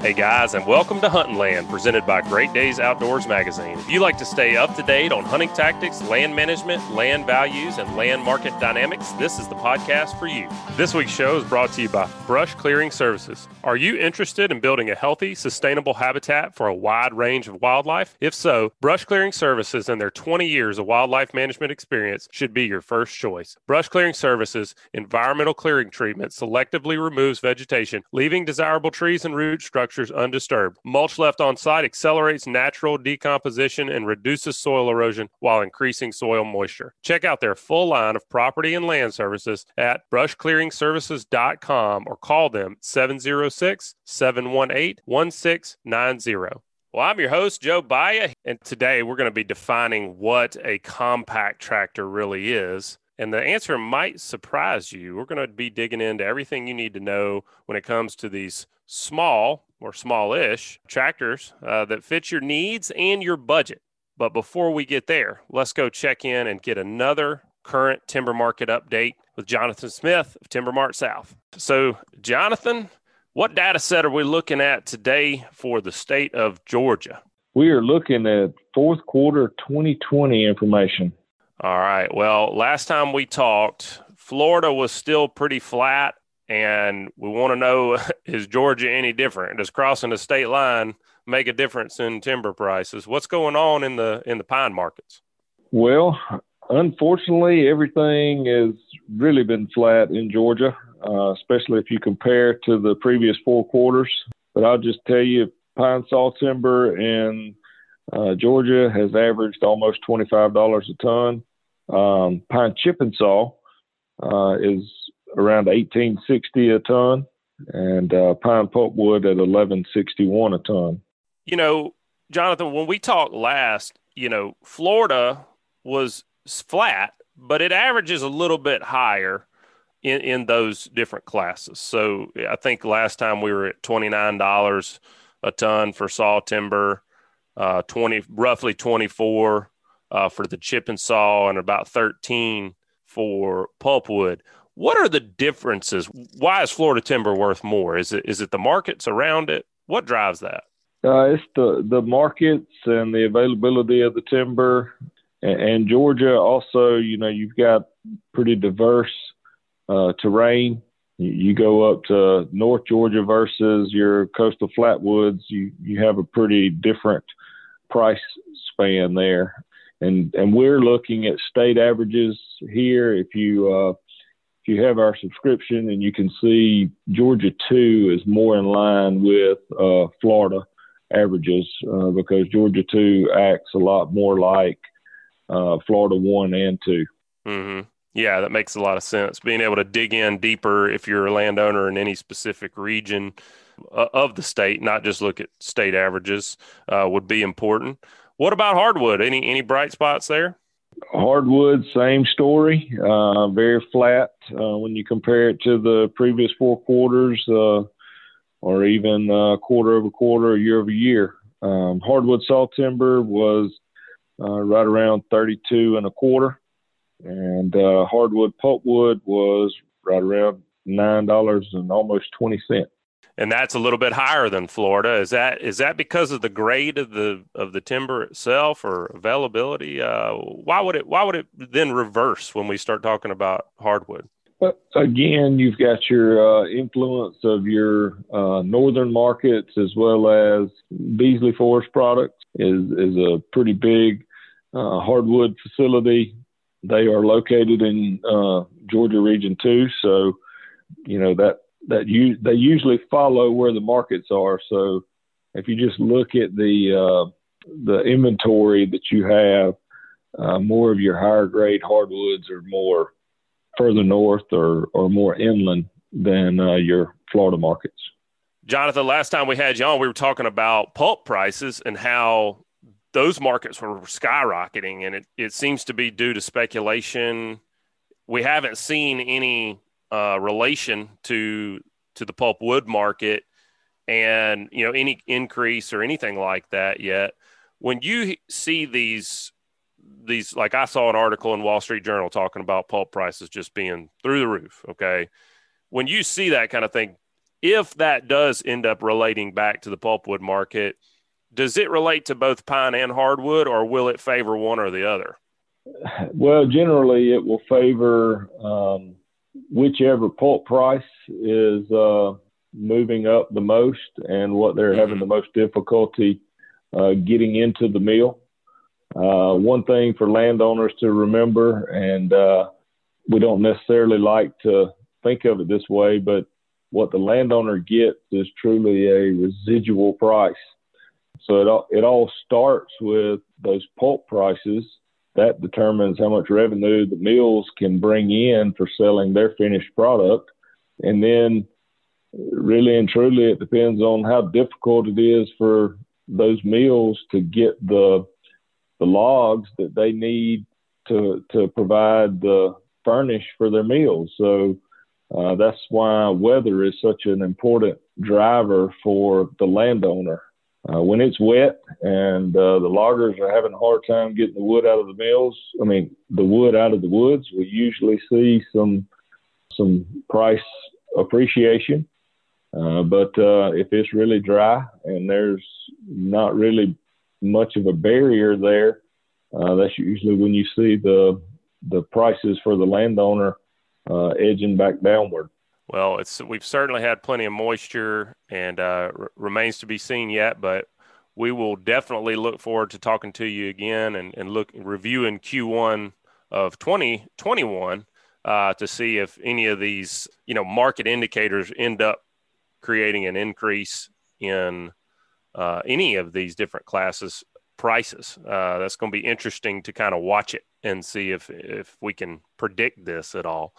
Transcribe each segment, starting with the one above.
Hey guys, and welcome to Huntin' Land, presented by Great Days Outdoors Magazine. If you like to stay up to date on hunting tactics, land management, land values, and land market dynamics, this is the podcast for you. This week's show is brought to you by Brush Clearing Services. Are you interested in building a healthy, sustainable habitat for a wide range of wildlife? If so, Brush Clearing Services and their 20 years of wildlife management experience should be your first choice. Brush Clearing Services environmental clearing treatment selectively removes vegetation, leaving desirable trees and root structures structures undisturbed. Mulch left on site accelerates natural decomposition and reduces soil erosion while increasing soil moisture. Check out their full line of property and land services at brushclearingservices.com or call them 706 718 1690. Well, I'm your host, Joe Baya, and today we're going to be defining what a compact tractor really is. And the answer might surprise you. We're going to be digging into everything you need to know when it comes to these small or smallish tractors uh, that fit your needs and your budget. But before we get there, let's go check in and get another current timber market update with Jonathan Smith of TimberMart-South. So, Jonathan, what data set are we looking at today for the state of Georgia? We are looking at fourth quarter 2020 information. All right. Well, last time we talked, Florida was still pretty flat and we want to know is Georgia any different? Does crossing the state line make a difference in timber prices? What's going on in the in the pine markets? Well, unfortunately, everything has really been flat in Georgia, uh, especially if you compare to the previous four quarters. But I'll just tell you, pine saw timber in uh, Georgia has averaged almost twenty five dollars a ton. Um, pine chip and saw uh, is around 1860 a ton, and uh, pine pulpwood at 1161 a ton. You know, Jonathan, when we talked last, you know, Florida was flat, but it averages a little bit higher in, in those different classes. So I think last time we were at twenty nine dollars a ton for saw timber, uh, twenty roughly twenty four uh, for the chip and saw, and about thirteen for pulpwood. What are the differences? Why is Florida timber worth more? Is it is it the markets around it? What drives that? Uh, it's the the markets and the availability of the timber, and, and Georgia also. You know, you've got pretty diverse uh, terrain. You, go up to North Georgia versus your coastal flatwoods. You you have a pretty different price span there, and and we're looking at state averages here. If you uh, you have our subscription and you can see Georgia 2 is more in line with uh, Florida averages uh, because Georgia 2 acts a lot more like uh, Florida 1 and 2. Mm-hmm. Yeah, that makes a lot of sense. Being able to dig in deeper if you're a landowner in any specific region uh, of the state, not just look at state averages, uh, would be important. What about hardwood? Any any bright spots there? Hardwood, same story. Uh, very flat uh, when you compare it to the previous four quarters, uh, or even uh, quarter over quarter, year over year. Um, hardwood saw timber was uh, right around 32 and a quarter, and uh, hardwood pulpwood was right around nine dollars and almost 20 cents and that's a little bit higher than Florida. Is that is that because of the grade of the of the timber itself or availability? Uh, why would it why would it then reverse when we start talking about hardwood? Again, you've got your uh, influence of your uh, northern markets as well as Beasley Forest Products is is a pretty big uh, hardwood facility. They are located in uh, Georgia Region Two, so you know that that you they usually follow where the markets are. So if you just look at the uh, the inventory that you have, uh, more of your higher grade hardwoods are more further north or or more inland than uh, your Florida markets. Jonathan, last time we had you on, we were talking about pulp prices and how those markets were skyrocketing, and it, it seems to be due to speculation. We haven't seen any uh, relation to to the pulp wood market and you know any increase or anything like that yet when you see these these like i saw an article in wall street journal talking about pulp prices just being through the roof okay when you see that kind of thing if that does end up relating back to the pulpwood market, does it relate to both pine and hardwood, or will it favor one or the other? Well, generally, it will favor um, whichever pulp price is uh, moving up the most and what they're mm-hmm. having the most difficulty uh, getting into the mill. Uh, one thing for landowners to remember, and uh, we don't necessarily like to think of it this way, but what the landowner gets is truly a residual price. So it all, it all starts with those pulp prices. That determines how much revenue the mills can bring in for selling their finished product. And then, really and truly, it depends on how difficult it is for those mills to get the the logs that they need to to provide the furnish for their mills. So uh, that's why weather is such an important driver for the landowner. Uh, when it's wet and uh, the loggers are having a hard time getting the wood out of the mills, I mean the wood out of the woods, we usually see some some price appreciation. Uh, but uh, if it's really dry and there's not really much of a barrier there, uh, that's usually when you see the the prices for the landowner uh, edging back downward. Well, it's we've certainly had plenty of moisture, and uh, r- remains to be seen yet. But we will definitely look forward to talking to you again and, and look reviewing Q1 of 2021 uh, to see if any of these you know market indicators end up creating an increase in uh, any of these different classes prices. Uh, that's going to be interesting to kind of watch it and see if if we can predict this at all.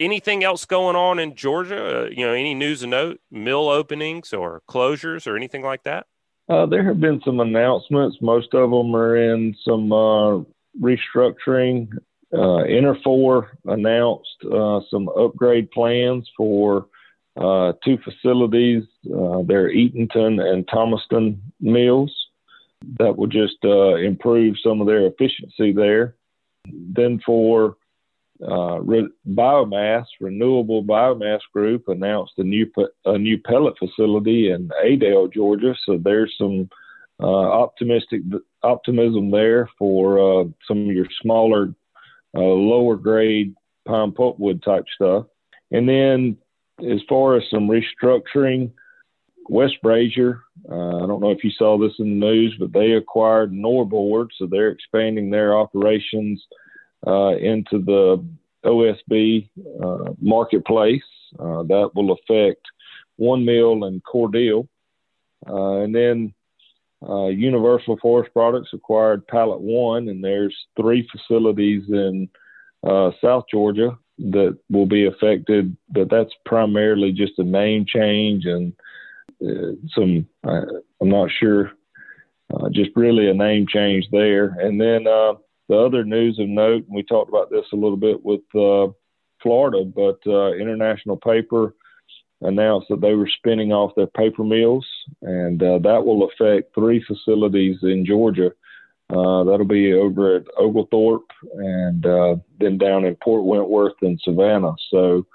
Anything else going on in Georgia? Uh, you know, any news of note, mill openings or closures or anything like that? Uh, there have been some announcements. Most of them are in some uh, restructuring. Uh, Interfor announced uh, some upgrade plans for uh, two facilities. Uh, they're Eatonton and Thomaston mills. That will just uh, improve some of their efficiency there. Then for uh, re- biomass, Renewable Biomass Group announced a new a new pellet facility in Adel, Georgia. So there's some uh, optimistic optimism there for uh, some of your smaller, uh, lower grade pine pulpwood type stuff. And then as far as some restructuring, West Fraser. uh, I don't know if you saw this in the news, but they acquired Norboard, so they're expanding their operations uh, into the OSB uh, marketplace. Uh, that will affect one mill and Cordele. Uh, and then uh, Universal Forest Products acquired PalletOne, and there's three facilities in South Georgia that will be affected, but that's primarily just a name change and uh, some, uh, I'm not sure, uh, just really a name change there. And then uh, the other news of note, and we talked about this a little bit with uh, Florida, but uh, International Paper announced that they were spinning off their paper mills, and that will affect three facilities in Georgia. Uh, that'll be over at Oglethorpe and uh, then down in Port Wentworth and Savannah. So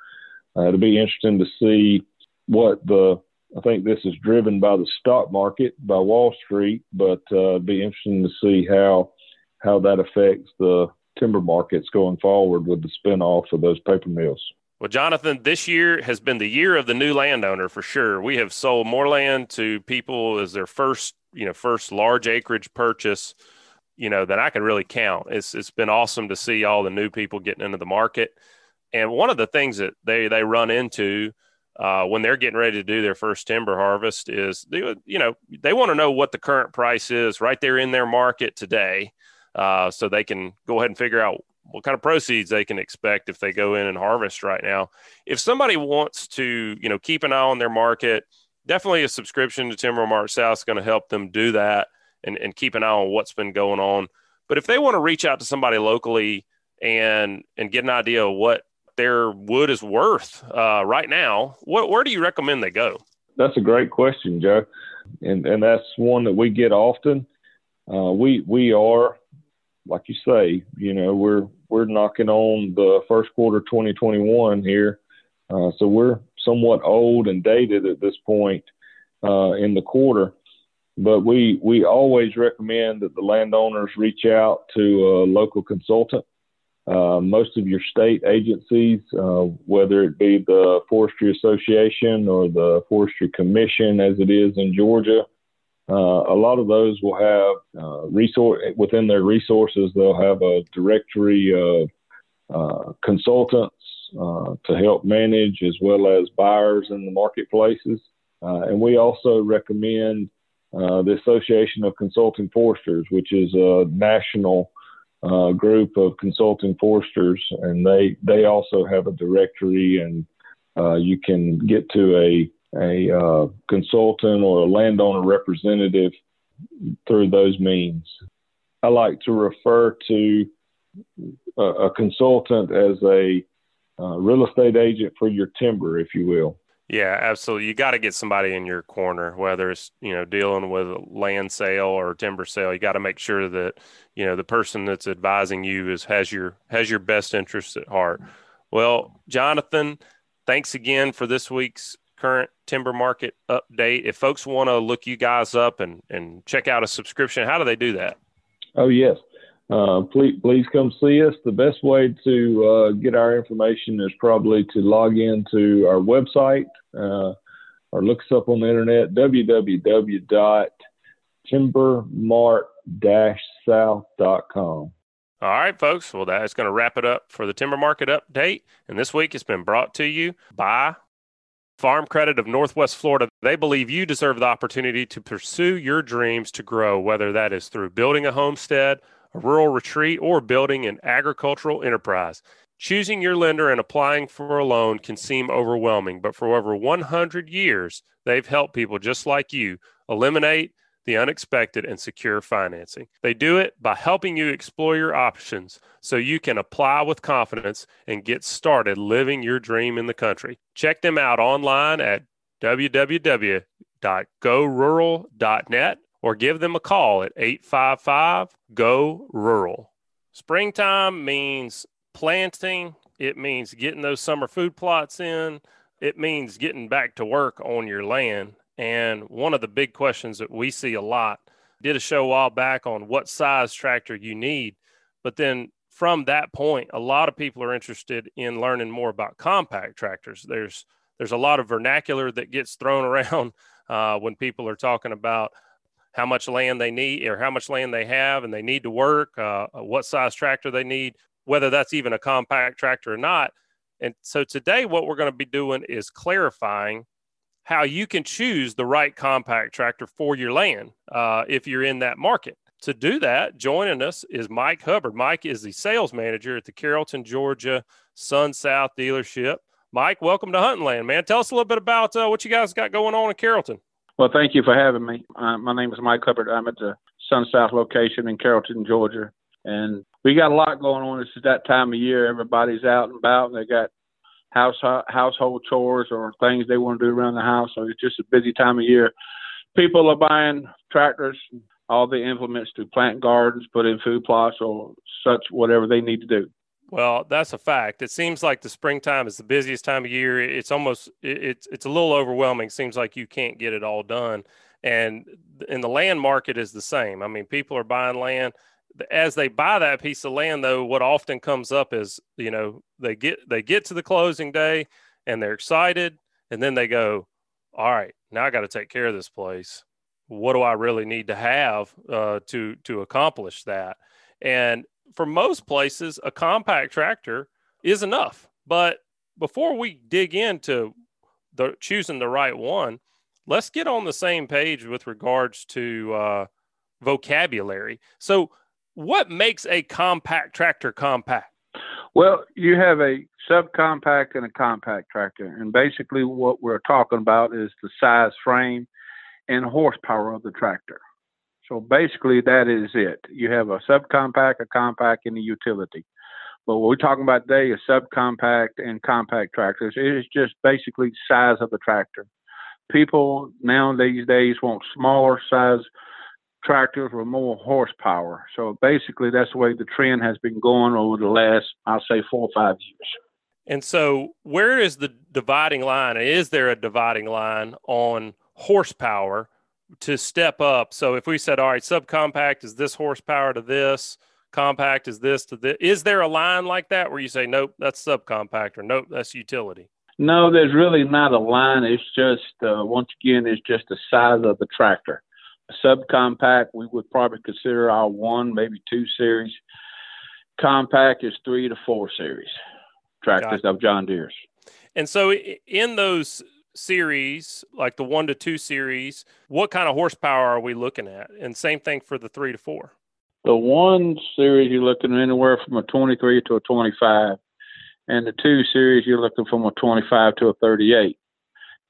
uh, it'll be interesting to see what the. I think this is driven by the stock market, by Wall Street, but uh, it'll be interesting to see how how that affects the timber markets going forward with the spinoff of those paper mills. Well, Jonathan, this year has been the year of the new landowner for sure. We have sold more land to people as their first, you know, first large acreage purchase you know, that I can really count. It's it's been awesome to see all the new people getting into the market. And one of the things that they they run into uh, when they're getting ready to do their first timber harvest is they, you know they want to know what the current price is right there in their market today, uh, so they can go ahead and figure out what kind of proceeds they can expect if they go in and harvest right now. If somebody wants to you know keep an eye on their market, definitely a subscription to TimberMart-South is going to help them do that and, and keep an eye on what's been going on. But if they want to reach out to somebody locally and and get an idea of what their wood is worth uh, right now, what, where do you recommend they go? That's a great question, Joe, and and that's one that we get often. Uh, we we are, like you say, you know, we're we're knocking on the first quarter 2021 here, uh, so we're somewhat old and dated at this point uh, in the quarter. But we we always recommend that the landowners reach out to a local consultant. Uh, most of your state agencies, uh, whether it be the Forestry Association or the Forestry Commission, as it is in Georgia, a lot of those will have uh, resource within their resources. They'll have a directory of uh, consultants uh, to help manage as well as buyers in the marketplaces. Uh, and we also recommend uh, the Association of Consulting Foresters, which is a national uh, group of consulting foresters, and they they also have a directory, and uh, you can get to a a uh, consultant or a landowner representative through those means. I like to refer to a, a consultant as a uh, real estate agent for your timber, if you will. Yeah, absolutely. You got to get somebody in your corner, whether it's you know dealing with a land sale or timber sale. You got to make sure that you know the person that's advising you is has your has your best interests at heart. Well, Jonathan, thanks again for this week's current timber market update. If folks want to look you guys up and and check out a subscription, how do they do that? Oh yes, uh, please, please come see us. The best way to uh, get our information is probably to log into our website uh, or look us up on the internet, www.timbermart-south.com. All right, folks. Well, that's going to wrap it up for the timber market update. And this week it's been brought to you by Farm Credit of Northwest Florida. They believe you deserve the opportunity to pursue your dreams to grow, whether that is through building a homestead a rural retreat, or building an agricultural enterprise. Choosing your lender and applying for a loan can seem overwhelming, but for over 100 years, they've helped people just like you eliminate the unexpected and secure financing. They do it by helping you explore your options so you can apply with confidence and get started living your dream in the country. Check them out online at www.gorural.net or give them a call at 855 GO RURAL. Springtime means planting, it means getting those summer food plots in, it means getting back to work on your land. And one of the big questions that we see a lot did a show a while back on what size tractor you need. But then from that point, a lot of people are interested in learning more about compact tractors. There's there's a lot of vernacular that gets thrown around uh, when people are talking about how much land they need or how much land they have and they need to work, uh, uh, what size tractor they need, whether that's even a compact tractor or not. And so today, what we're going to be doing is clarifying how you can choose the right compact tractor for your land uh, if you're in that market. To do that, joining us is Mike Hubbard. Mike is the sales manager at the Carrollton, Georgia SunSouth dealership. Mike, welcome to Huntin' Land, man. Tell us a little bit about uh, what you guys got going on in Carrollton. Well, thank you for having me. Uh, my name is Mike Hubbard. I'm at the SunSouth location in Carrollton, Georgia. And we got a lot going on. Is that time of year. Everybody's out and about, and they got house household chores or things they want to do around the house. So it's just a busy time of year. People are buying tractors, all the implements to plant gardens, put in food plots, or such whatever they need to do. Well, that's a fact. It seems like the springtime is the busiest time of year. It's almost it's it's a little overwhelming. It seems like you can't get it all done. And in the land market is the same. I mean, people are buying land as they buy that piece of land though, what often comes up is, you know, they get they get to the closing day and they're excited and then they go, "All right, now I got to take care of this place. What do I really need to have uh, to to accomplish that?" And for most places, a compact tractor is enough. But before we dig into the choosing the right one, let's get on the same page with regards to uh, vocabulary. So, what makes a compact tractor compact? Well, you have a subcompact and a compact tractor, and basically what we're talking about is the size frame and horsepower of the tractor. So basically, that is it. You have a subcompact, a compact, and a utility. But what we're talking about today is subcompact and compact tractors. It is just basically size of the tractor. People nowadays days want smaller size tractors with more horsepower. So basically, that's the way the trend has been going over the last, I'll say, four or five years. And so, where is the dividing line? Is there a dividing line on horsepower to step up? So, if we said, all right, subcompact is this horsepower to this, compact is this to this, is there a line like that where you say, nope, that's subcompact or nope, that's utility? No, there's really not a line. It's just, uh, once again, it's just the size of the tractor. Subcompact, we would probably consider our one, maybe two series. Compact is three to four series tractors of John Deere's. And so, in those series, like the one to two series, what kind of horsepower are we looking at? And same thing for the three to four. The one series, you're looking anywhere from a 23 to a 25. And the two series, you're looking from a 25 to a 38.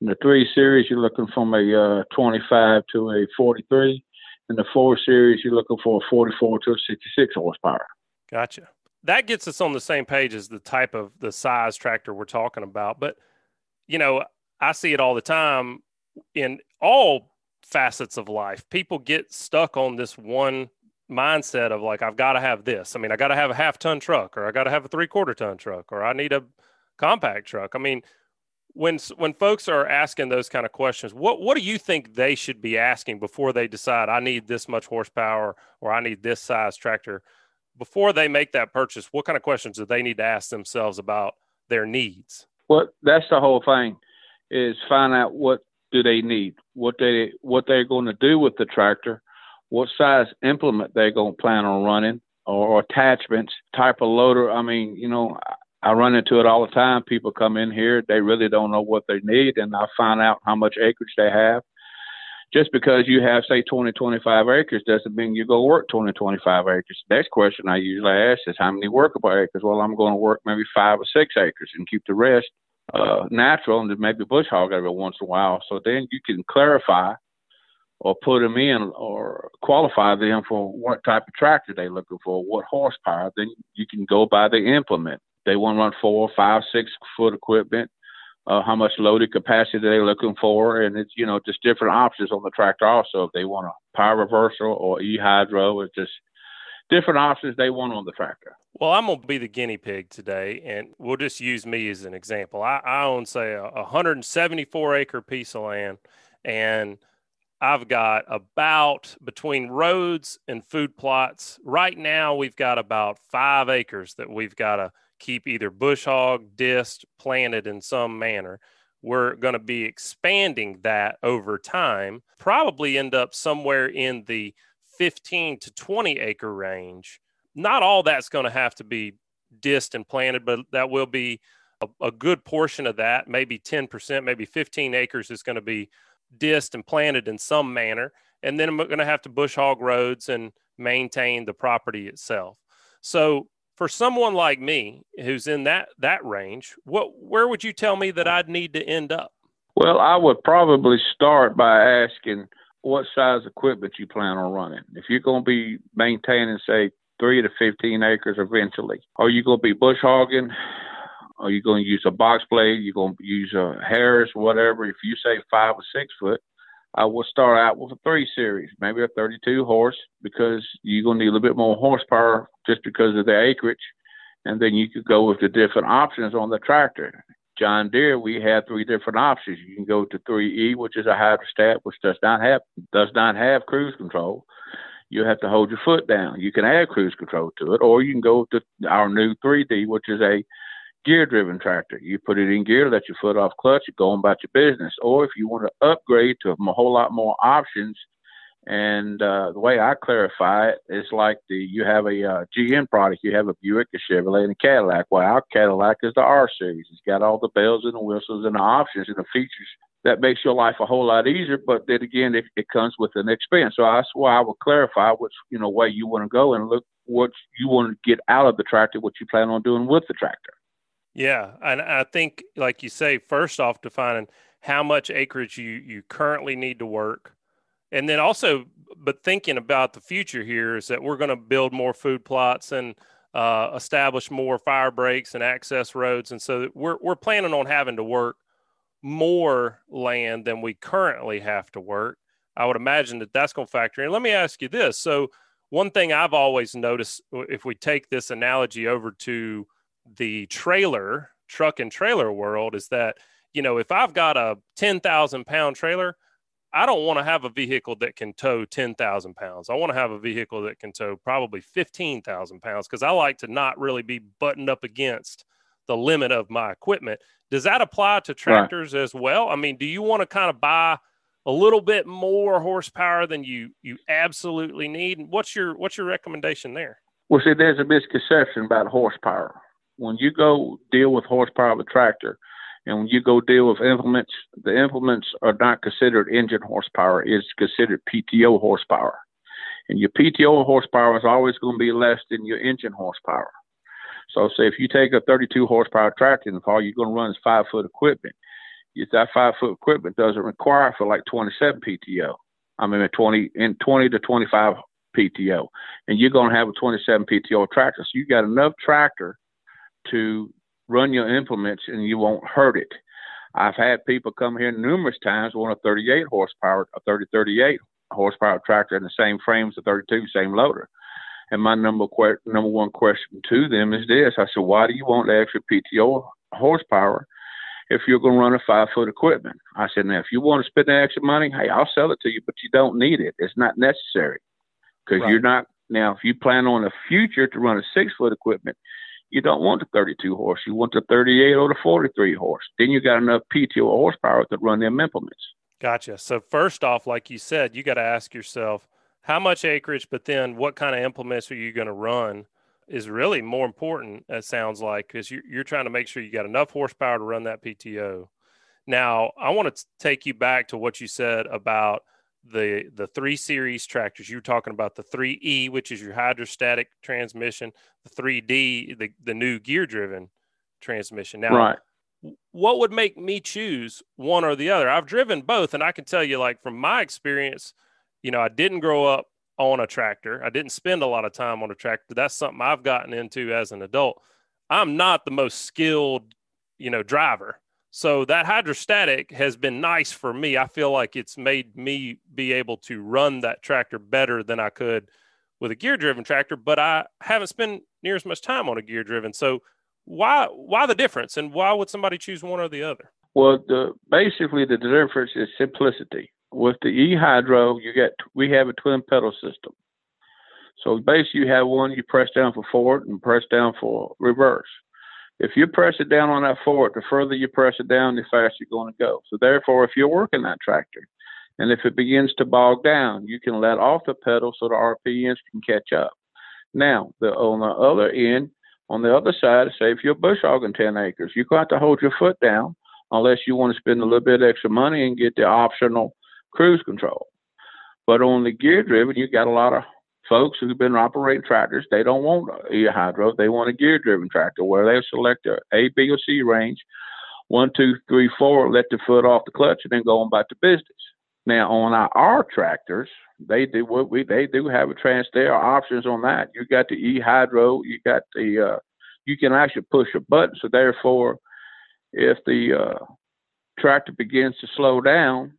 In the three series, you're looking from a uh, 25 to a 43. In the four series, you're looking for a 44 to a 66 horsepower. Gotcha. That gets us on the same page as the type of the size tractor we're talking about. But, you know, I see it all the time in all facets of life. People get stuck on this one mindset of like, I've got to have this. I mean, I got to have a half ton truck, or I got to have a three quarter ton truck, or I need a compact truck. I mean, when when folks are asking those kind of questions, what what do you think they should be asking before they decide I need this much horsepower or I need this size tractor? Before they make that purchase, what kind of questions do they need to ask themselves about their needs? Well, that's the whole thing is find out what do they need, what they what they're going to do with the tractor, what size implement they're going to plan on running or attachments, type of loader. I mean, you know, I run into it all the time. People come in here, they really don't know what they need, and I find out how much acreage they have. Just because you have, say, 20, 25 acres doesn't mean you go work 20, 25 acres. Next question I usually ask is how many workable acres? Well, I'm going to work maybe five or six acres and keep the rest uh, natural and maybe bush hog every once in a while. So then you can clarify or put them in or qualify them for what type of tractor they're looking for, what horsepower. Then you can go by the implement. They want to run four, five, six foot equipment. Uh, how much loaded capacity they're looking for, and it's you know just different options on the tractor. Also, if they want a power reversal or e hydro, it's just different options they want on the tractor. Well, I'm going to be the guinea pig today, and we'll just use me as an example. I, I own, say, a 174 acre piece of land, and I've got about between roads and food plots. Right now, we've got about five acres that we've got to keep either bush hog, disked, planted in some manner. We're going to be expanding that over time, probably end up somewhere in the 15 to 20 acre range. Not all that's going to have to be disked and planted, but that will be a, a good portion of that, maybe 10%, maybe 15 acres is going to be disked and planted in some manner. And then I'm going to have to bush hog roads and maintain the property itself. So for someone like me who's in that that range, what where would you tell me that I'd need to end up? Well, I would probably start by asking what size equipment you plan on running. If you're going to be maintaining, say, three to 15 acres eventually, are you going to be bush hogging? Are you going to use a box blade? You're going to use a Harris, whatever. If you say five or six foot, I will start out with a three series, maybe a 32 horse, because you're going to need a little bit more horsepower just because of the acreage. And then you could go with the different options on the tractor. John Deere, we have three different options. You can go to 3E, which is a hydrostat, which does not have does not have cruise control. You have to hold your foot down. You can add cruise control to it, or you can go to our new 3D, which is a gear-driven tractor. You put it in gear, let your foot off clutch, you go on about your business. Or if you want to upgrade to a whole lot more options, and uh, the way I clarify it is like the you have a uh, GM product, you have a Buick, a Chevrolet, and a Cadillac. Well, our Cadillac is the R series. It's got all the bells and the whistles and the options and the features that makes your life a whole lot easier. But then again, it, it comes with an expense. So that's why I would clarify which you know way you want to go and look what you want to get out of the tractor, what you plan on doing with the tractor. Yeah, and I think, like you say, first off, defining how much acreage you you currently need to work and then also but thinking about the future here is that we're going to build more food plots and uh, establish more fire breaks and access roads and so we're, we're planning on having to work more land than we currently have to work. I would imagine that that's going to factor in. Let me ask you this. So one thing i've always noticed if we take this analogy over to the trailer truck and trailer world is that, you know, if I've got a 10,000 pound trailer, I don't want to have a vehicle that can tow 10,000 pounds. I want to have a vehicle that can tow probably 15,000 pounds because I like to not really be buttoned up against the limit of my equipment. Does that apply to tractors right. as well? I mean, do you want to kind of buy a little bit more horsepower than you you absolutely need? What's your what's your recommendation there? Well, see, there's a misconception about horsepower. When you go deal with horsepower of a tractor, and when you go deal with implements, the implements are not considered engine horsepower; it's considered PTO horsepower. And your PTO horsepower is always going to be less than your engine horsepower. So, say if you take a 32 horsepower tractor and all you're going to run is five foot equipment, if that five foot equipment doesn't require for like 27 PTO. I mean, 20 in 20 to 25 PTO, and you're going to have a 27 PTO tractor. So you got enough tractor to run your implements, and you won't hurt it. I've had people come here numerous times want a 38 horsepower, a 30 38 horsepower tractor in the same frame as a 32, same loader. And my number que- number one question to them is this: I said, why do you want the extra PTO horsepower if you're going to run a five foot equipment. I said, now, if you want to spend that extra money, hey, I'll sell it to you, but you don't need it. It's not necessary because right. you're not. Now, if you plan on the future to run a six foot equipment, you don't want the 32 horse. You want the 38 or the 43 horse. Then you got enough PTO horsepower to run them implements. Gotcha. So first off, like you said, you got to ask yourself how much acreage, but then what kind of implements are you going to run is really more important. It sounds like because you're, you're trying to make sure you got enough horsepower to run that PTO. Now, I want to take you back to what you said about the the three series tractors. You were talking about the 3E, which is your hydrostatic transmission, the 3D, the, the new gear driven transmission. Now, right. what would make me choose one or the other? I've driven both, and I can tell you, like from my experience, you know, I didn't grow up on a tractor. I didn't spend a lot of time on a tractor. That's something I've gotten into as an adult. I'm not the most skilled, you know, driver. So that hydrostatic has been nice for me. I feel like it's made me be able to run that tractor better than I could with a gear driven tractor, but I haven't spent near as much time on a gear driven. So why why the difference and why would somebody choose one or the other? Well, the basically the difference is simplicity with the e-hydro, you get we have a twin pedal system. So basically, you have one you press down for forward and press down for reverse. If you press it down on that forward, the further you press it down, the faster you're going to go. So therefore, if you're working that tractor, and if it begins to bog down, you can let off the pedal so the RPMs can catch up. Now, the, on the other end, on the other side, say if you're bush hogging 10 acres, you got to hold your foot down unless you want to spend a little bit extra money and get the optional cruise control. But on the gear driven, you got a lot of folks who've been operating tractors. They don't want a hydro; they want a gear driven tractor where they select a A, B, or C range, one, two, three, four, let the foot off the clutch, and then go on about to business. Now on our, our tractors, they do what we they do have a trans. There are options on that. You got the e hydro. You got the uh, you can actually push a button. So therefore, if the uh, tractor begins to slow down,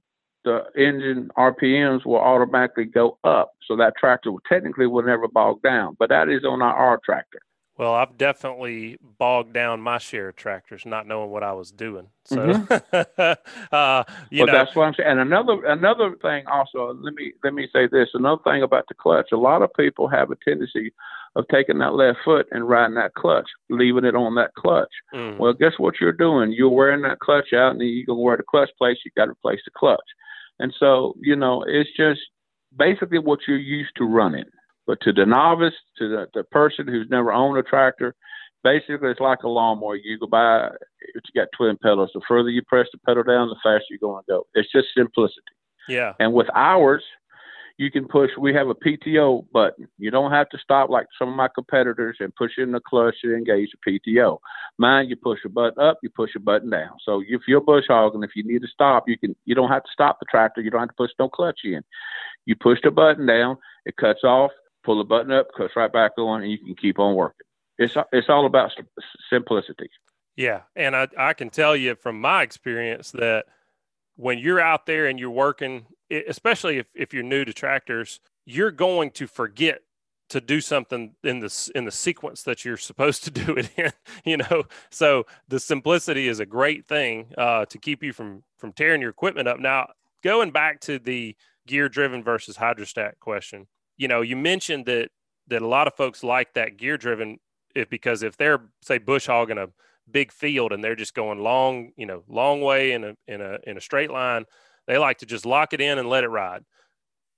the engine RPMs will automatically go up. So that tractor will technically will never bog down, but that is on our R tractor. Well, I've definitely bogged down my share of tractors, not knowing what I was doing. So, mm-hmm. uh, you well, know, that's what I'm saying. And another another thing also, let me let me say this. Another thing about the clutch, a lot of people have a tendency of taking that left foot and riding that clutch, leaving it on that clutch. Mm. Well, guess what you're doing? You're wearing that clutch out, and then you're gonna wear the clutch place. You got to replace the clutch. And so, you know, it's just basically what you're used to running. But to the novice, to the, the person who's never owned a tractor, basically it's like a lawnmower. You go by, it's got twin pedals. The further you press the pedal down, the faster you're going to go. It's just simplicity. Yeah. And with ours, you can push. We have a PTO button. You don't have to stop like some of my competitors and push in the clutch to engage the PTO. Mine, you push a button up, you push a button down. So if you're bush hogging, if you need to stop, you can. You don't have to stop the tractor. You don't have to push no clutch in. You push the button down, it cuts off. Pull the button up, cuts right back on, and you can keep on working. It's it's all about simplicity. Yeah, and I I can tell you from my experience that when you're out there and you're working especially if, if you're new to tractors, you're going to forget to do something in the in the sequence that you're supposed to do it in you know? So the simplicity is a great thing uh, to keep you from from tearing your equipment up. Now going back to the gear driven versus hydrostat question you know you mentioned that that a lot of folks like that gear driven if because if they're say bush hogging a big field and they're just going long you know long way in a in a in a straight line they like to just lock it in and let it ride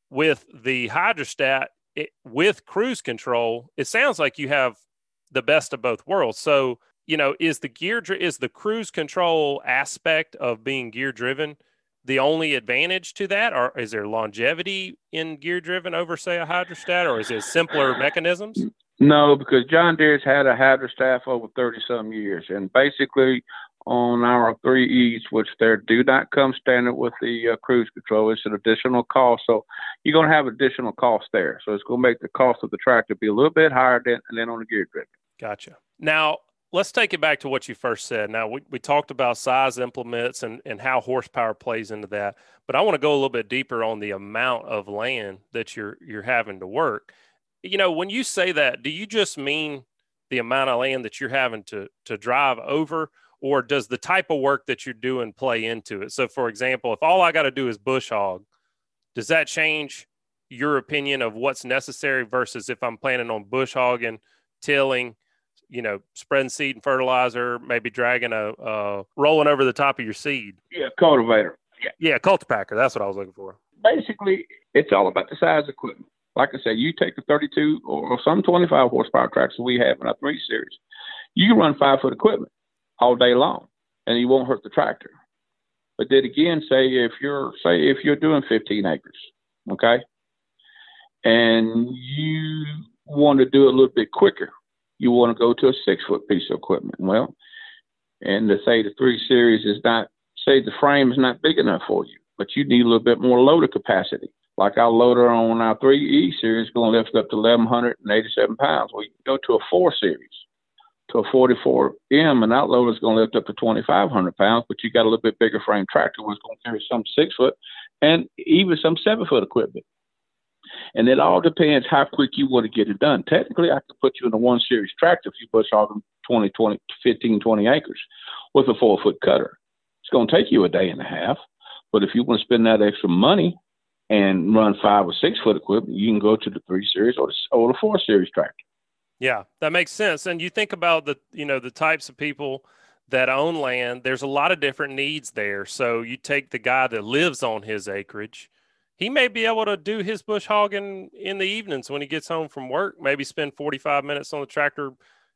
with the hydrostat it, with cruise control, it sounds like you have the best of both worlds. So, you know, is the gear is the cruise control aspect of being gear driven the only advantage to that, or is there longevity in gear driven over, say, a hydrostat, or is it simpler mechanisms? No, because John Deere's had a hydrostat over 30 some years. And basically, on our three E's, which they do not come standard with the uh, cruise control. It's an additional cost. So you're going to have additional cost there. So it's going to make the cost of the tractor be a little bit higher than, than on the gear driven. Gotcha. Now, let's take it back to what you first said. Now, we, we talked about size implements and, and how horsepower plays into that. But I want to go a little bit deeper on the amount of land that you're you're having to work. You know, when you say that, do you just mean the amount of land that you're having to to drive over? Or does the type of work that you're doing play into it? So, for example, if all I got to do is bush hog, does that change your opinion of what's necessary versus if I'm planning on bush hogging, tilling, you know, spreading seed and fertilizer, maybe dragging a uh, rolling over the top of your seed? Yeah, cultivator. Yeah, yeah, cultipacker. That's what I was looking for. Basically, it's all about the size of equipment. Like I said, you take the 32 or some 25 horsepower tractors we have in our three series. You run five foot equipment all day long, and you won't hurt the tractor. But then again, say if you're say if you're doing 15 acres, okay, and you want to do it a little bit quicker, you want to go to a six foot piece of equipment. Well, and to say the three series is not say the frame is not big enough for you, but you need a little bit more loader capacity. Like our loader on our 3E series is going to lift up to 1,187 pounds. We go to a 4 series to a 44M, and that loader is going to lift up to 2,500 pounds, but you got a little bit bigger frame tractor, is going to carry some six foot and even some seven foot equipment. And it all depends how quick you want to get it done. Technically, I could put you in a one series tractor if you bush hog them 20, 20, 15, 20 acres with a four foot cutter. It's going to take you a day and a half. But if you want to spend that extra money and run five or six foot equipment, you can go to the three series or the, or the four series tractor. Yeah, that makes sense. And you think about the, you know, the types of people that own land, there's a lot of different needs there. So you take the guy that lives on his acreage, he may be able to do his bush hogging in the evenings when he gets home from work, maybe spend 45 minutes on the tractor,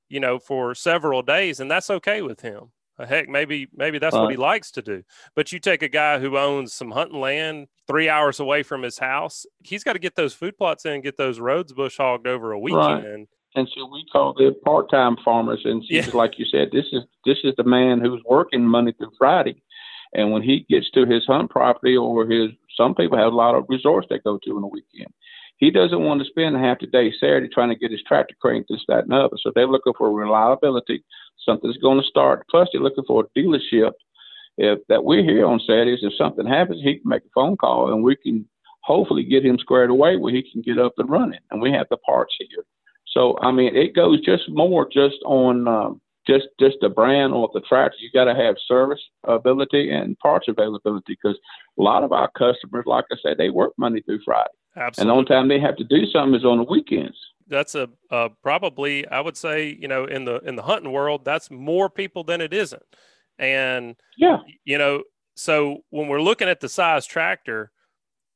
you know, for several days, and that's okay with him. Heck, maybe maybe that's what he likes to do. But you take a guy who owns some hunting land three hours away from his house, he's got to get those food plots in, get those roads bush hogged over a weekend. Right. And so we call them part-time farmers. And yeah. like you said, this is this is the man who's working Monday through Friday. And when he gets to his hunt property or his, some people have a lot of resorts they go to on the weekend. He doesn't want to spend half the day Saturday trying to get his tractor cranked this, that, and other. So they're looking for reliability, something that's going to start. Plus, they're looking for a dealership if that we're here on Saturdays. If something happens, he can make a phone call and we can hopefully get him squared away where he can get up and running. And we have the parts here. So I mean, it goes just more just on um, just just the brand or the tractor. You got to have service ability and parts availability because a lot of our customers, like I said, they work Monday through Friday. Absolutely. And the only time they have to do something is on the weekends. That's a uh, probably I would say you know in the in the hunting world that's more people than it isn't, and yeah, you know so when we're looking at the size tractor,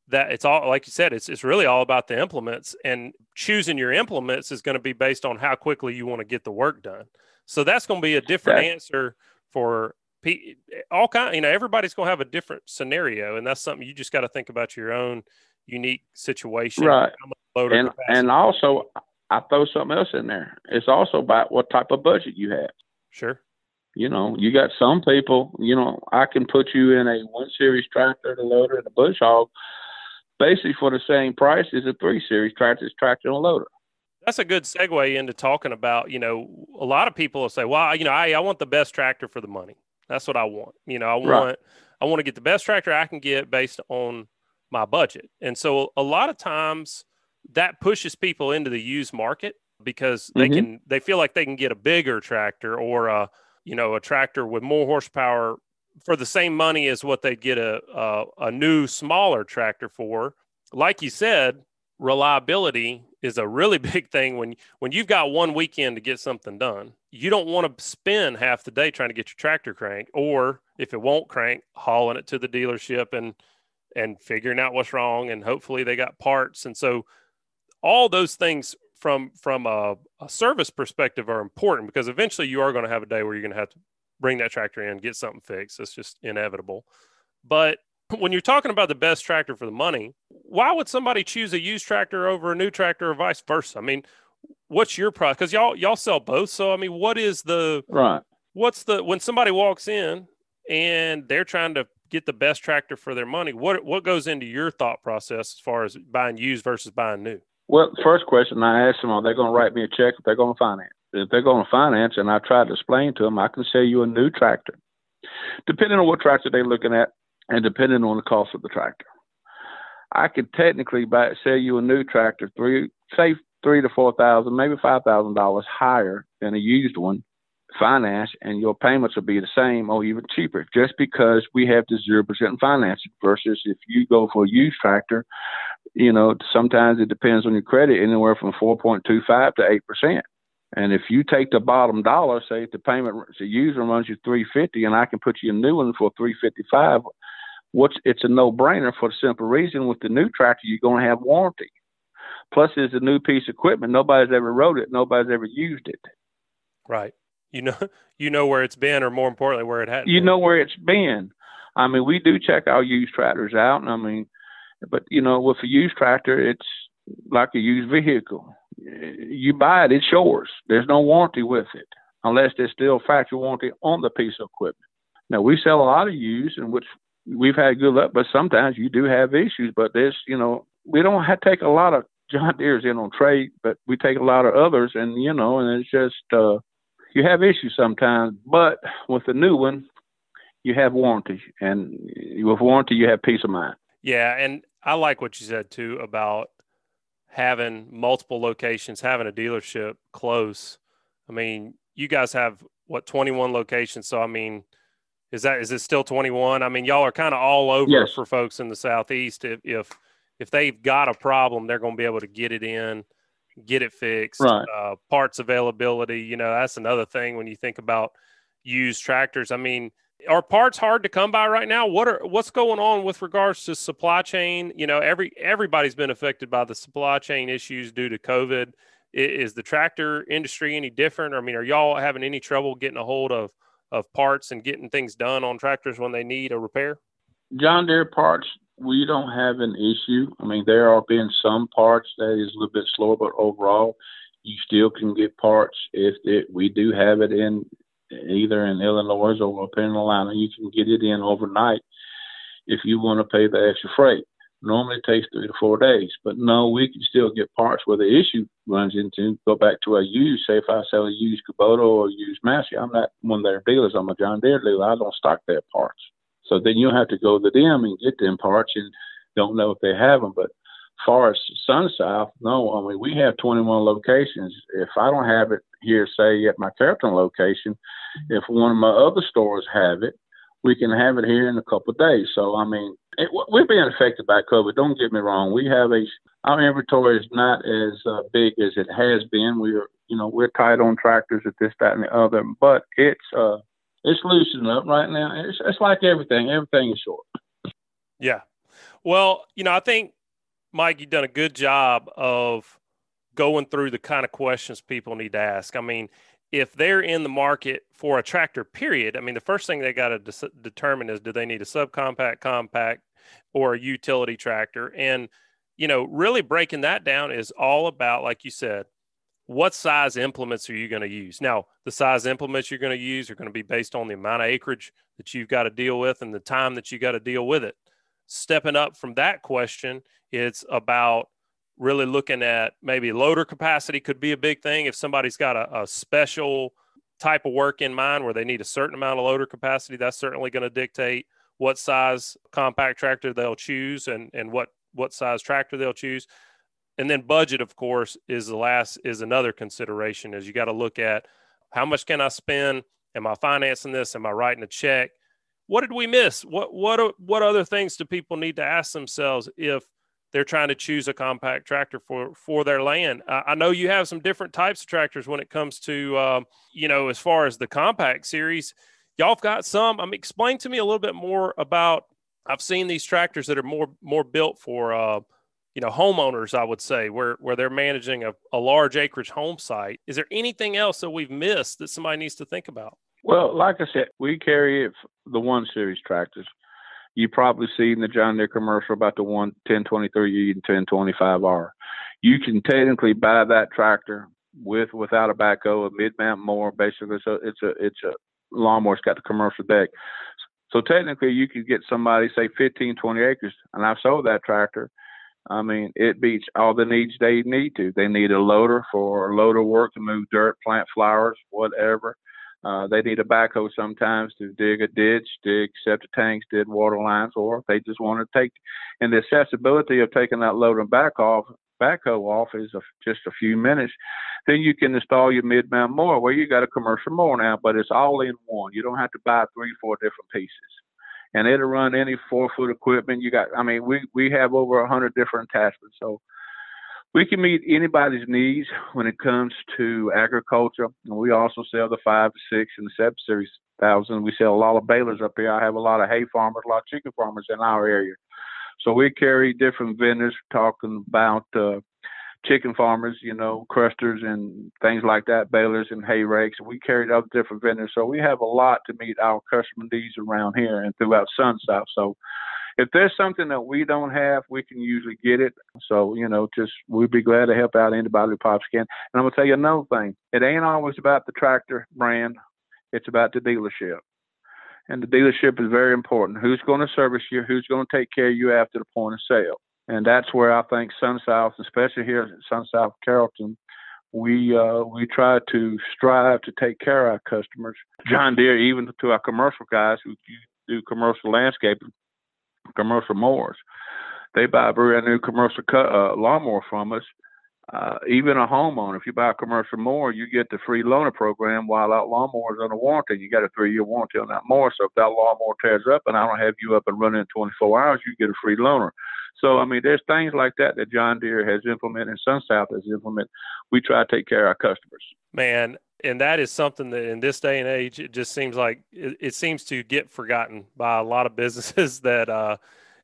that it's all like you said it's it's really all about the implements and choosing your implements is going to be based on how quickly you want to get the work done. So that's going to be a different answer for all kind you know everybody's going to have a different scenario and that's something you just got to think about your own unique situation right. and, and also i throw something else in there. It's also about what type of budget you have. Sure. You know, you got some people, you know, I can put you in a one series tractor, the loader, and the bush hog basically for the same price as a three series tractor, tractor and loader. That's a good segue into talking about, you know, a lot of people will say, well, you know, I, I want the best tractor for the money. That's what I want. You know, I want, right. I want to get the best tractor I can get based on my budget. And so a lot of times that pushes people into the used market because they mm-hmm. can they feel like they can get a bigger tractor or a you know a tractor with more horsepower for the same money as what they'd get a, a, a new smaller tractor for. Like you said, reliability is a really big thing when when you've got one weekend to get something done. You don't want to spend half the day trying to get your tractor crank, or if it won't crank, hauling it to the dealership and and figuring out what's wrong, and hopefully they got parts. And so, all those things from from a, a service perspective are important because eventually you are going to have a day where you're going to have to bring that tractor in, get something fixed. It's just inevitable. But when you're talking about the best tractor for the money, why would somebody choose a used tractor over a new tractor or vice versa? I mean, what's your price? Because y'all y'all sell both. So I mean, what is the right? What's the when somebody walks in and they're trying to get the best tractor for their money? What what goes into your thought process as far as buying used versus buying new? Well, first question I ask them: Are they going to write me a check if they're going to finance? If they're going to finance, and I try to explain to them, I can sell you a new tractor, depending on what tractor they're looking at and depending on the cost of the tractor. I could technically buy sell you a new tractor three say three to four thousand, maybe five thousand dollars higher than a used one, finance, and your payments will be the same or even cheaper, just because we have the zero percent financing versus if you go for a used tractor, you know, sometimes it depends on your credit, anywhere from four point two five to eight percent. And if you take the bottom dollar, say the payment, the user runs you three fifty, and I can put you a new one for three fifty five what's it's a no-brainer for the simple reason with the new tractor you're going to have warranty. Plus, it's a new piece of equipment. Nobody's ever rode it. Nobody's ever used it. Right. You know, you know where it's been, or more importantly, where it had. You been. know where it's been. I mean, we do check our used tractors out, and I mean, but you know, with a used tractor, it's like a used vehicle. You buy it, it's yours. There's no warranty with it, unless there's still factory warranty on the piece of equipment. Now, we sell a lot of used, in which we've had good luck, but sometimes you do have issues. But this, you know, we don't have take a lot of John Deere's in on trade, but we take a lot of others, and you know, and it's just uh, you have issues sometimes. But with the new one, you have warranty, and with warranty, you have peace of mind. Yeah, and I like what you said too about having multiple locations, having a dealership close. I mean, you guys have what 21 locations, so I mean is that is it still 21? I mean, y'all are kind of all over yes. for folks in the southeast. If if if they've got a problem, they're going to be able to get it in, get it fixed. Right. Uh, parts availability, you know, that's another thing when you think about used tractors. I mean, are parts hard to come by right now? What are what's going on with regards to supply chain? You know, every everybody's been affected by the supply chain issues due to COVID. Is the tractor industry any different? I mean, are y'all having any trouble getting a hold of of parts and getting things done on tractors when they need a repair? John Deere parts, we don't have an issue. I mean, there are been some parts that is a little bit slower, but overall, you still can get parts if it, we do have it in either in Illinois or up in Atlanta. You can get it in overnight if you want to pay the extra freight. Normally it takes three to four days, but no, we can still get parts where the issue runs into. Go back to a used, say if I sell a used Kubota or a used Massey, I'm not one of their dealers. I'm a John Deere dealer. I don't stock their parts. So then you'll have to go to them and get them parts and don't know if they have them. But far as SunSouth, no, I mean, we have 21 locations. If I don't have it here, say at my Carrollton location, if one of my other stores have it, we can have it here in a couple of days. So, I mean, it, we're being affected by COVID. Don't get me wrong. We have a our inventory is not as uh, big as it has been. We're you know we're tight on tractors at this, that, and the other, but it's uh it's loosening up right now. It's it's like everything. Everything is short. Yeah. Well, you know, I think Mike, you've done a good job of going through the kind of questions people need to ask. I mean, if they're in the market for a tractor, period, I mean, the first thing they got to de- determine is do they need a subcompact, compact, or a utility tractor? And, you know, really breaking that down is all about, like you said, what size implements are you going to use? Now, the size implements you're going to use are going to be based on the amount of acreage that you've got to deal with and the time that you got to deal with it. Stepping up from that question, it's about really looking at maybe loader capacity could be a big thing if somebody's got a, a special type of work in mind where they need a certain amount of loader capacity that's certainly going to dictate what size compact tractor they'll choose and, and what what size tractor they'll choose and then budget, of course, is the last is another consideration. Is you got to look at how much can I spend? Am I financing this? Am I writing a check? What did we miss? What what what other things do people need to ask themselves if they're trying to choose a compact tractor for for their land. I know you have some different types of tractors when it comes to um, you know as far as the compact series. Y'all have got some. I mean, explain to me a little bit more about. I've seen these tractors that are more more built for uh, you know homeowners. I would say where where they're managing a, a large acreage home site. Is there anything else that we've missed that somebody needs to think about? Well, like I said, we carry the one series tractors you probably seen the John Deere commercial about the one 1023E and 1025R. You can technically buy that tractor with without a backhoe, a mid mount mower. Basically, so it's a it's a lawnmower. It's got the commercial deck. So technically, you could get somebody say 15, 20 acres, and I've sold that tractor. I mean, it beats all the needs they need to. They need a loader for loader work to move dirt, plant flowers, whatever. Uh, they need a backhoe sometimes to dig a ditch, dig septic tanks, dig water lines, or if they just want to take. And the accessibility of taking that load and back off, backhoe off is a, just a few minutes. Then you can install your mid-mount mower where you got a commercial mower now, but it's all in one. You don't have to buy three, four different pieces. And it'll run any four foot equipment you got. I mean, we we have over a hundred different attachments, so we can meet anybody's needs when it comes to agriculture. And we also sell the five, six, and the seven series thousand. We sell a lot of balers up here. I have a lot of hay farmers, a lot of chicken farmers in our area. So we carry different vendors talking about uh, chicken farmers, you know, crusters and things like that, balers and hay rakes. We carry other different vendors. So we have a lot to meet our customer needs around here and throughout Sun South. So if there's something that we don't have, we can usually get it. So, you know, just we'd be glad to help out anybody who pops can. And I'm gonna tell you another thing. It ain't always about the tractor brand, it's about the dealership. And the dealership is very important. Who's going to service you? Who's going to take care of you after the point of sale? And that's where I think SunSouth, especially here at SunSouth Carrollton, we uh, we try to strive to take care of our customers. John Deere, even to our commercial guys who do commercial landscaping, commercial mowers. They buy a brand new commercial cut, uh, lawnmower from us. Uh, even a homeowner, if you buy a commercial mower, you get the free loaner program while that lawnmower is under warranty. You got a three year warranty on that mower. So if that lawnmower tears up and I don't have you up and running in 24 hours, you get a free loaner. So, I mean, there's things like that that John Deere has implemented and SunSouth has implemented. We try to take care of our customers. Man, and that is something that in this day and age it just seems like it, it seems to get forgotten by a lot of businesses that uh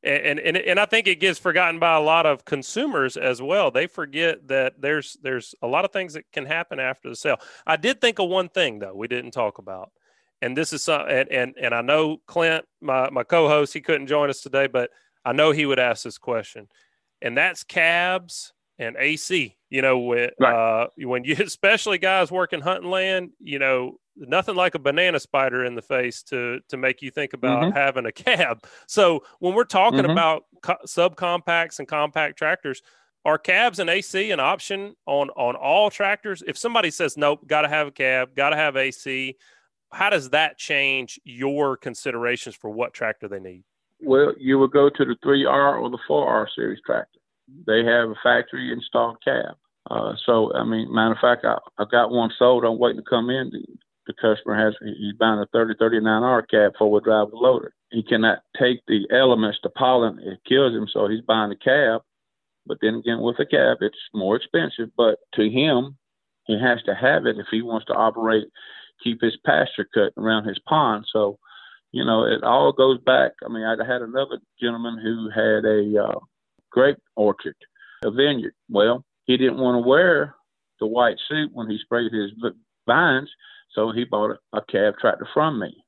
and, and and I think it gets forgotten by a lot of consumers as well. They forget that there's there's a lot of things that can happen after the sale. I did think of one thing though we didn't talk about, and this is some and and, and I know Clint, my my co-host, he couldn't join us today, but I know he would ask this question, and that's cabs and AC. You know, when right. uh, when you especially guys working hunting land, you know, nothing like a banana spider in the face to to make you think about mm-hmm. having a cab. So when we're talking mm-hmm. about co- subcompacts and compact tractors, are cabs and AC an option on on all tractors? If somebody says nope, got to have a cab, got to have AC, how does that change your considerations for what tractor they need? Well, you would go to the 3R or the 4R series tractor. They have a factory installed cab. Uh, so, I mean, matter of fact, I, I got one sold. I'm waiting to come in. The, the customer has, he's buying a 30, 39R cab four wheel drive loader. He cannot take the elements, the pollen, it kills him. So he's buying a cab. But then again, with a cab, it's more expensive. But to him, he has to have it if he wants to operate, keep his pasture cut around his pond. So, you know, it all goes back. I mean, I had another gentleman who had a uh, grape orchard, a vineyard. Well, he didn't want to wear the white suit when he sprayed his vines, so he bought a, cab tractor from me.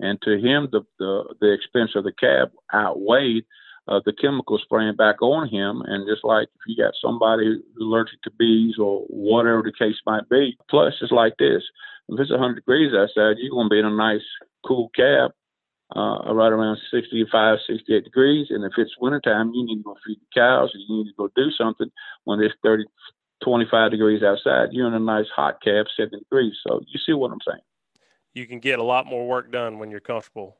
And to him, the, the, the expense of the cab outweighed uh, the chemical spraying back on him. And just like if you got somebody allergic to bees or whatever the case might be, plus it's like this. If it's 100 degrees outside, you're going to be in a nice, cool cab uh, right around 65, 68 degrees. And if it's wintertime, you need to go feed the cows or you need to go do something when it's 30, 25 degrees outside. You're in a nice hot cab, 70 degrees. So you see what I'm saying? You can get a lot more work done when you're comfortable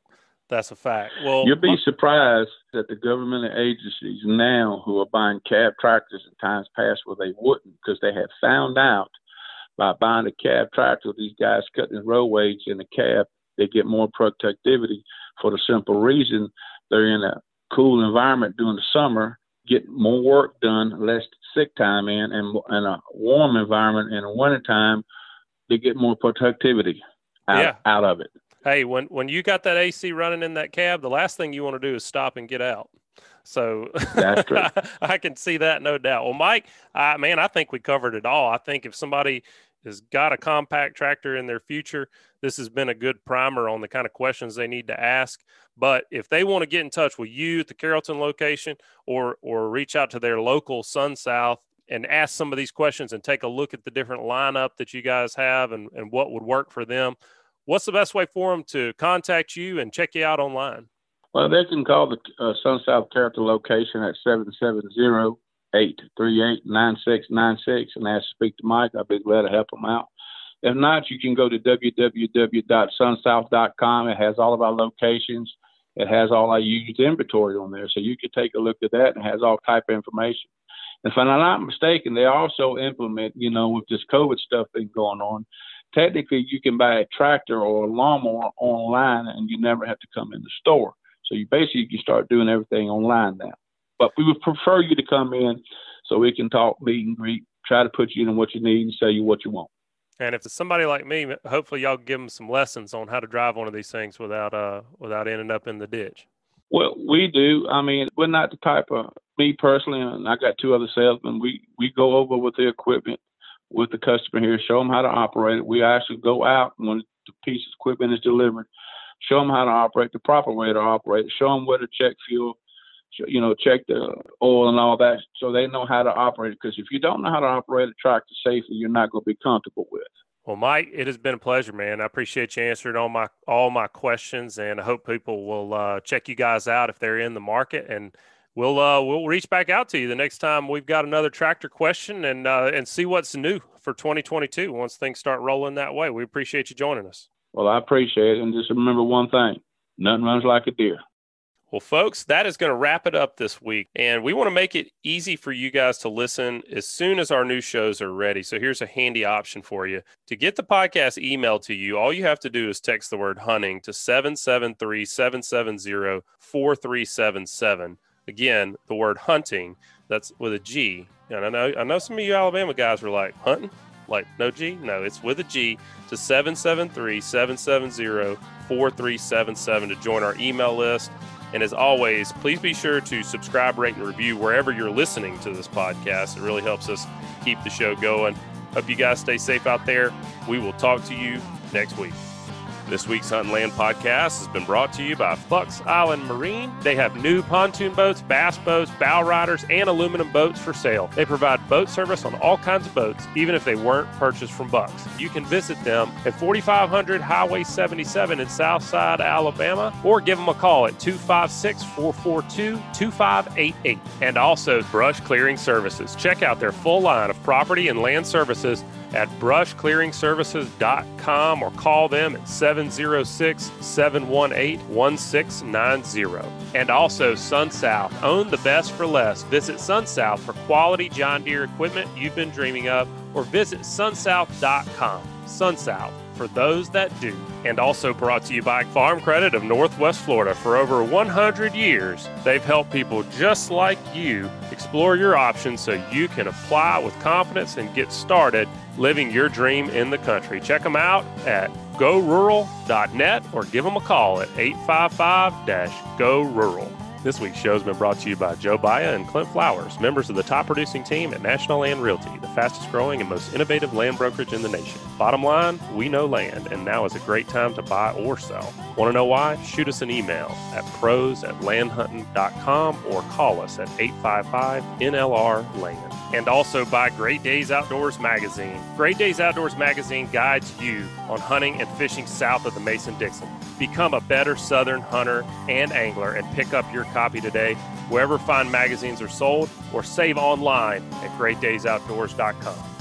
That's a fact. Well, you'll be surprised that the government agencies now who are buying cab tractors in times past where they wouldn't because they had found out by buying a cab tractor, these guys cutting the roadways in a cab, they get more productivity for the simple reason they're in a cool environment during the summer, get more work done, less sick time in, and in a warm environment in the wintertime, they get more productivity out, Yeah. out of it. hey, when when you got that AC running in that cab, the last thing you want to do is stop and get out. So That's true. I can see that, no doubt. Well, Mike, I, man, I think we covered it all. I think if somebody has got a compact tractor in their future, this has been a good primer on the kind of questions they need to ask. But if they want to get in touch with you at the Carrollton location or or reach out to their local SunSouth and ask some of these questions and take a look at the different lineup that you guys have and, and what would work for them, what's the best way for them to contact you and check you out online? Well, they can call the uh, SunSouth Carrollton location at 770-838-9696 and ask to speak to Mike. I'd be glad to help them out. If not, you can go to www.sunsouth.com. It has all of our locations. It has all our used inventory on there, so you can take a look at that and it has all type of information. If I'm not mistaken, they also implement, you know, with this COVID stuff been going on, technically you can buy a tractor or a lawnmower online and you never have to come in the store. So you basically can start doing everything online now. But we would prefer you to come in so we can talk, meet and greet, try to put you in what you need and tell you what you want. And if it's somebody like me, hopefully y'all give them some lessons on how to drive one of these things without uh without ending up in the ditch. Well, we do. I mean, we're not the type of me personally, and I got two other salesmen. We we go over with the equipment with the customer here, show them how to operate it. We actually go out when the piece of equipment is delivered, show them how to operate the proper way to operate show them where to check fuel, you know, check the oil and all that, so they know how to operate it. Because if you don't know how to operate a tractor safely, you're not going to be comfortable with. Well, Mike, it has been a pleasure, man. I appreciate you answering all my all my questions, and I hope people will uh, check you guys out if they're in the market, and we'll uh, we'll reach back out to you the next time we've got another tractor question, and uh, and see what's new for 2022 once things start rolling that way. We appreciate you joining us. Well, I appreciate it, and just remember one thing: nothing runs like a Deere. Well, folks, that is going to wrap it up this week. And we want to make it easy for you guys to listen as soon as our new shows are ready. So here's a handy option for you. To get the podcast emailed to you, all you have to do is text the word hunting to 773 770 4377. Again, the word hunting, that's with a G. And I know, I know some of you Alabama guys were like, hunting? Like, no G? No, it's with a G to 773 770 4377 to join our email list. And as always, please be sure to subscribe, rate, and review wherever you're listening to this podcast. It really helps us keep the show going. Hope you guys stay safe out there. We will talk to you next week. This week's Huntin' Land podcast has been brought to you by Buck's Island Marine. They have new pontoon boats, bass boats, bow riders, and aluminum boats for sale. They provide boat service on all kinds of boats, even if they weren't purchased from Bucks. You can visit them at 4500 Highway 77 in Southside, Alabama, or give them a call at 256 442 2588. And also Brush Clearing Services. Check out their full line of property and land services at brushclearingservices.com or call them at 706 718 1690. And also SunSouth. Own the best for less. Visit SunSouth for quality John Deere equipment you've been dreaming of or visit sunsouth.com. SunSouth for those that do. And also brought to you by Farm Credit of Northwest Florida. For over 100 years, they've helped people just like you explore your options so you can apply with confidence and get started living your dream in the country. Check them out at gorural.net or give them a call at 855 go rural. This week's show has been brought to you by Joe Baya and Clint Flowers, members of the top producing team at National Land Realty, the fastest growing and most innovative land brokerage in the nation. Bottom line, we know land, and now is a great time to buy or sell. Want to know why? Shoot us an email at pros at landhuntin.com or call us at 855 NLR Land. And also by Great Days Outdoors Magazine. Great Days Outdoors Magazine guides you on hunting and fishing south of the Mason Dixon. Become a better Southern hunter and angler and pick up your copy today wherever fine magazines are sold or save online at greatdaysoutdoors.com.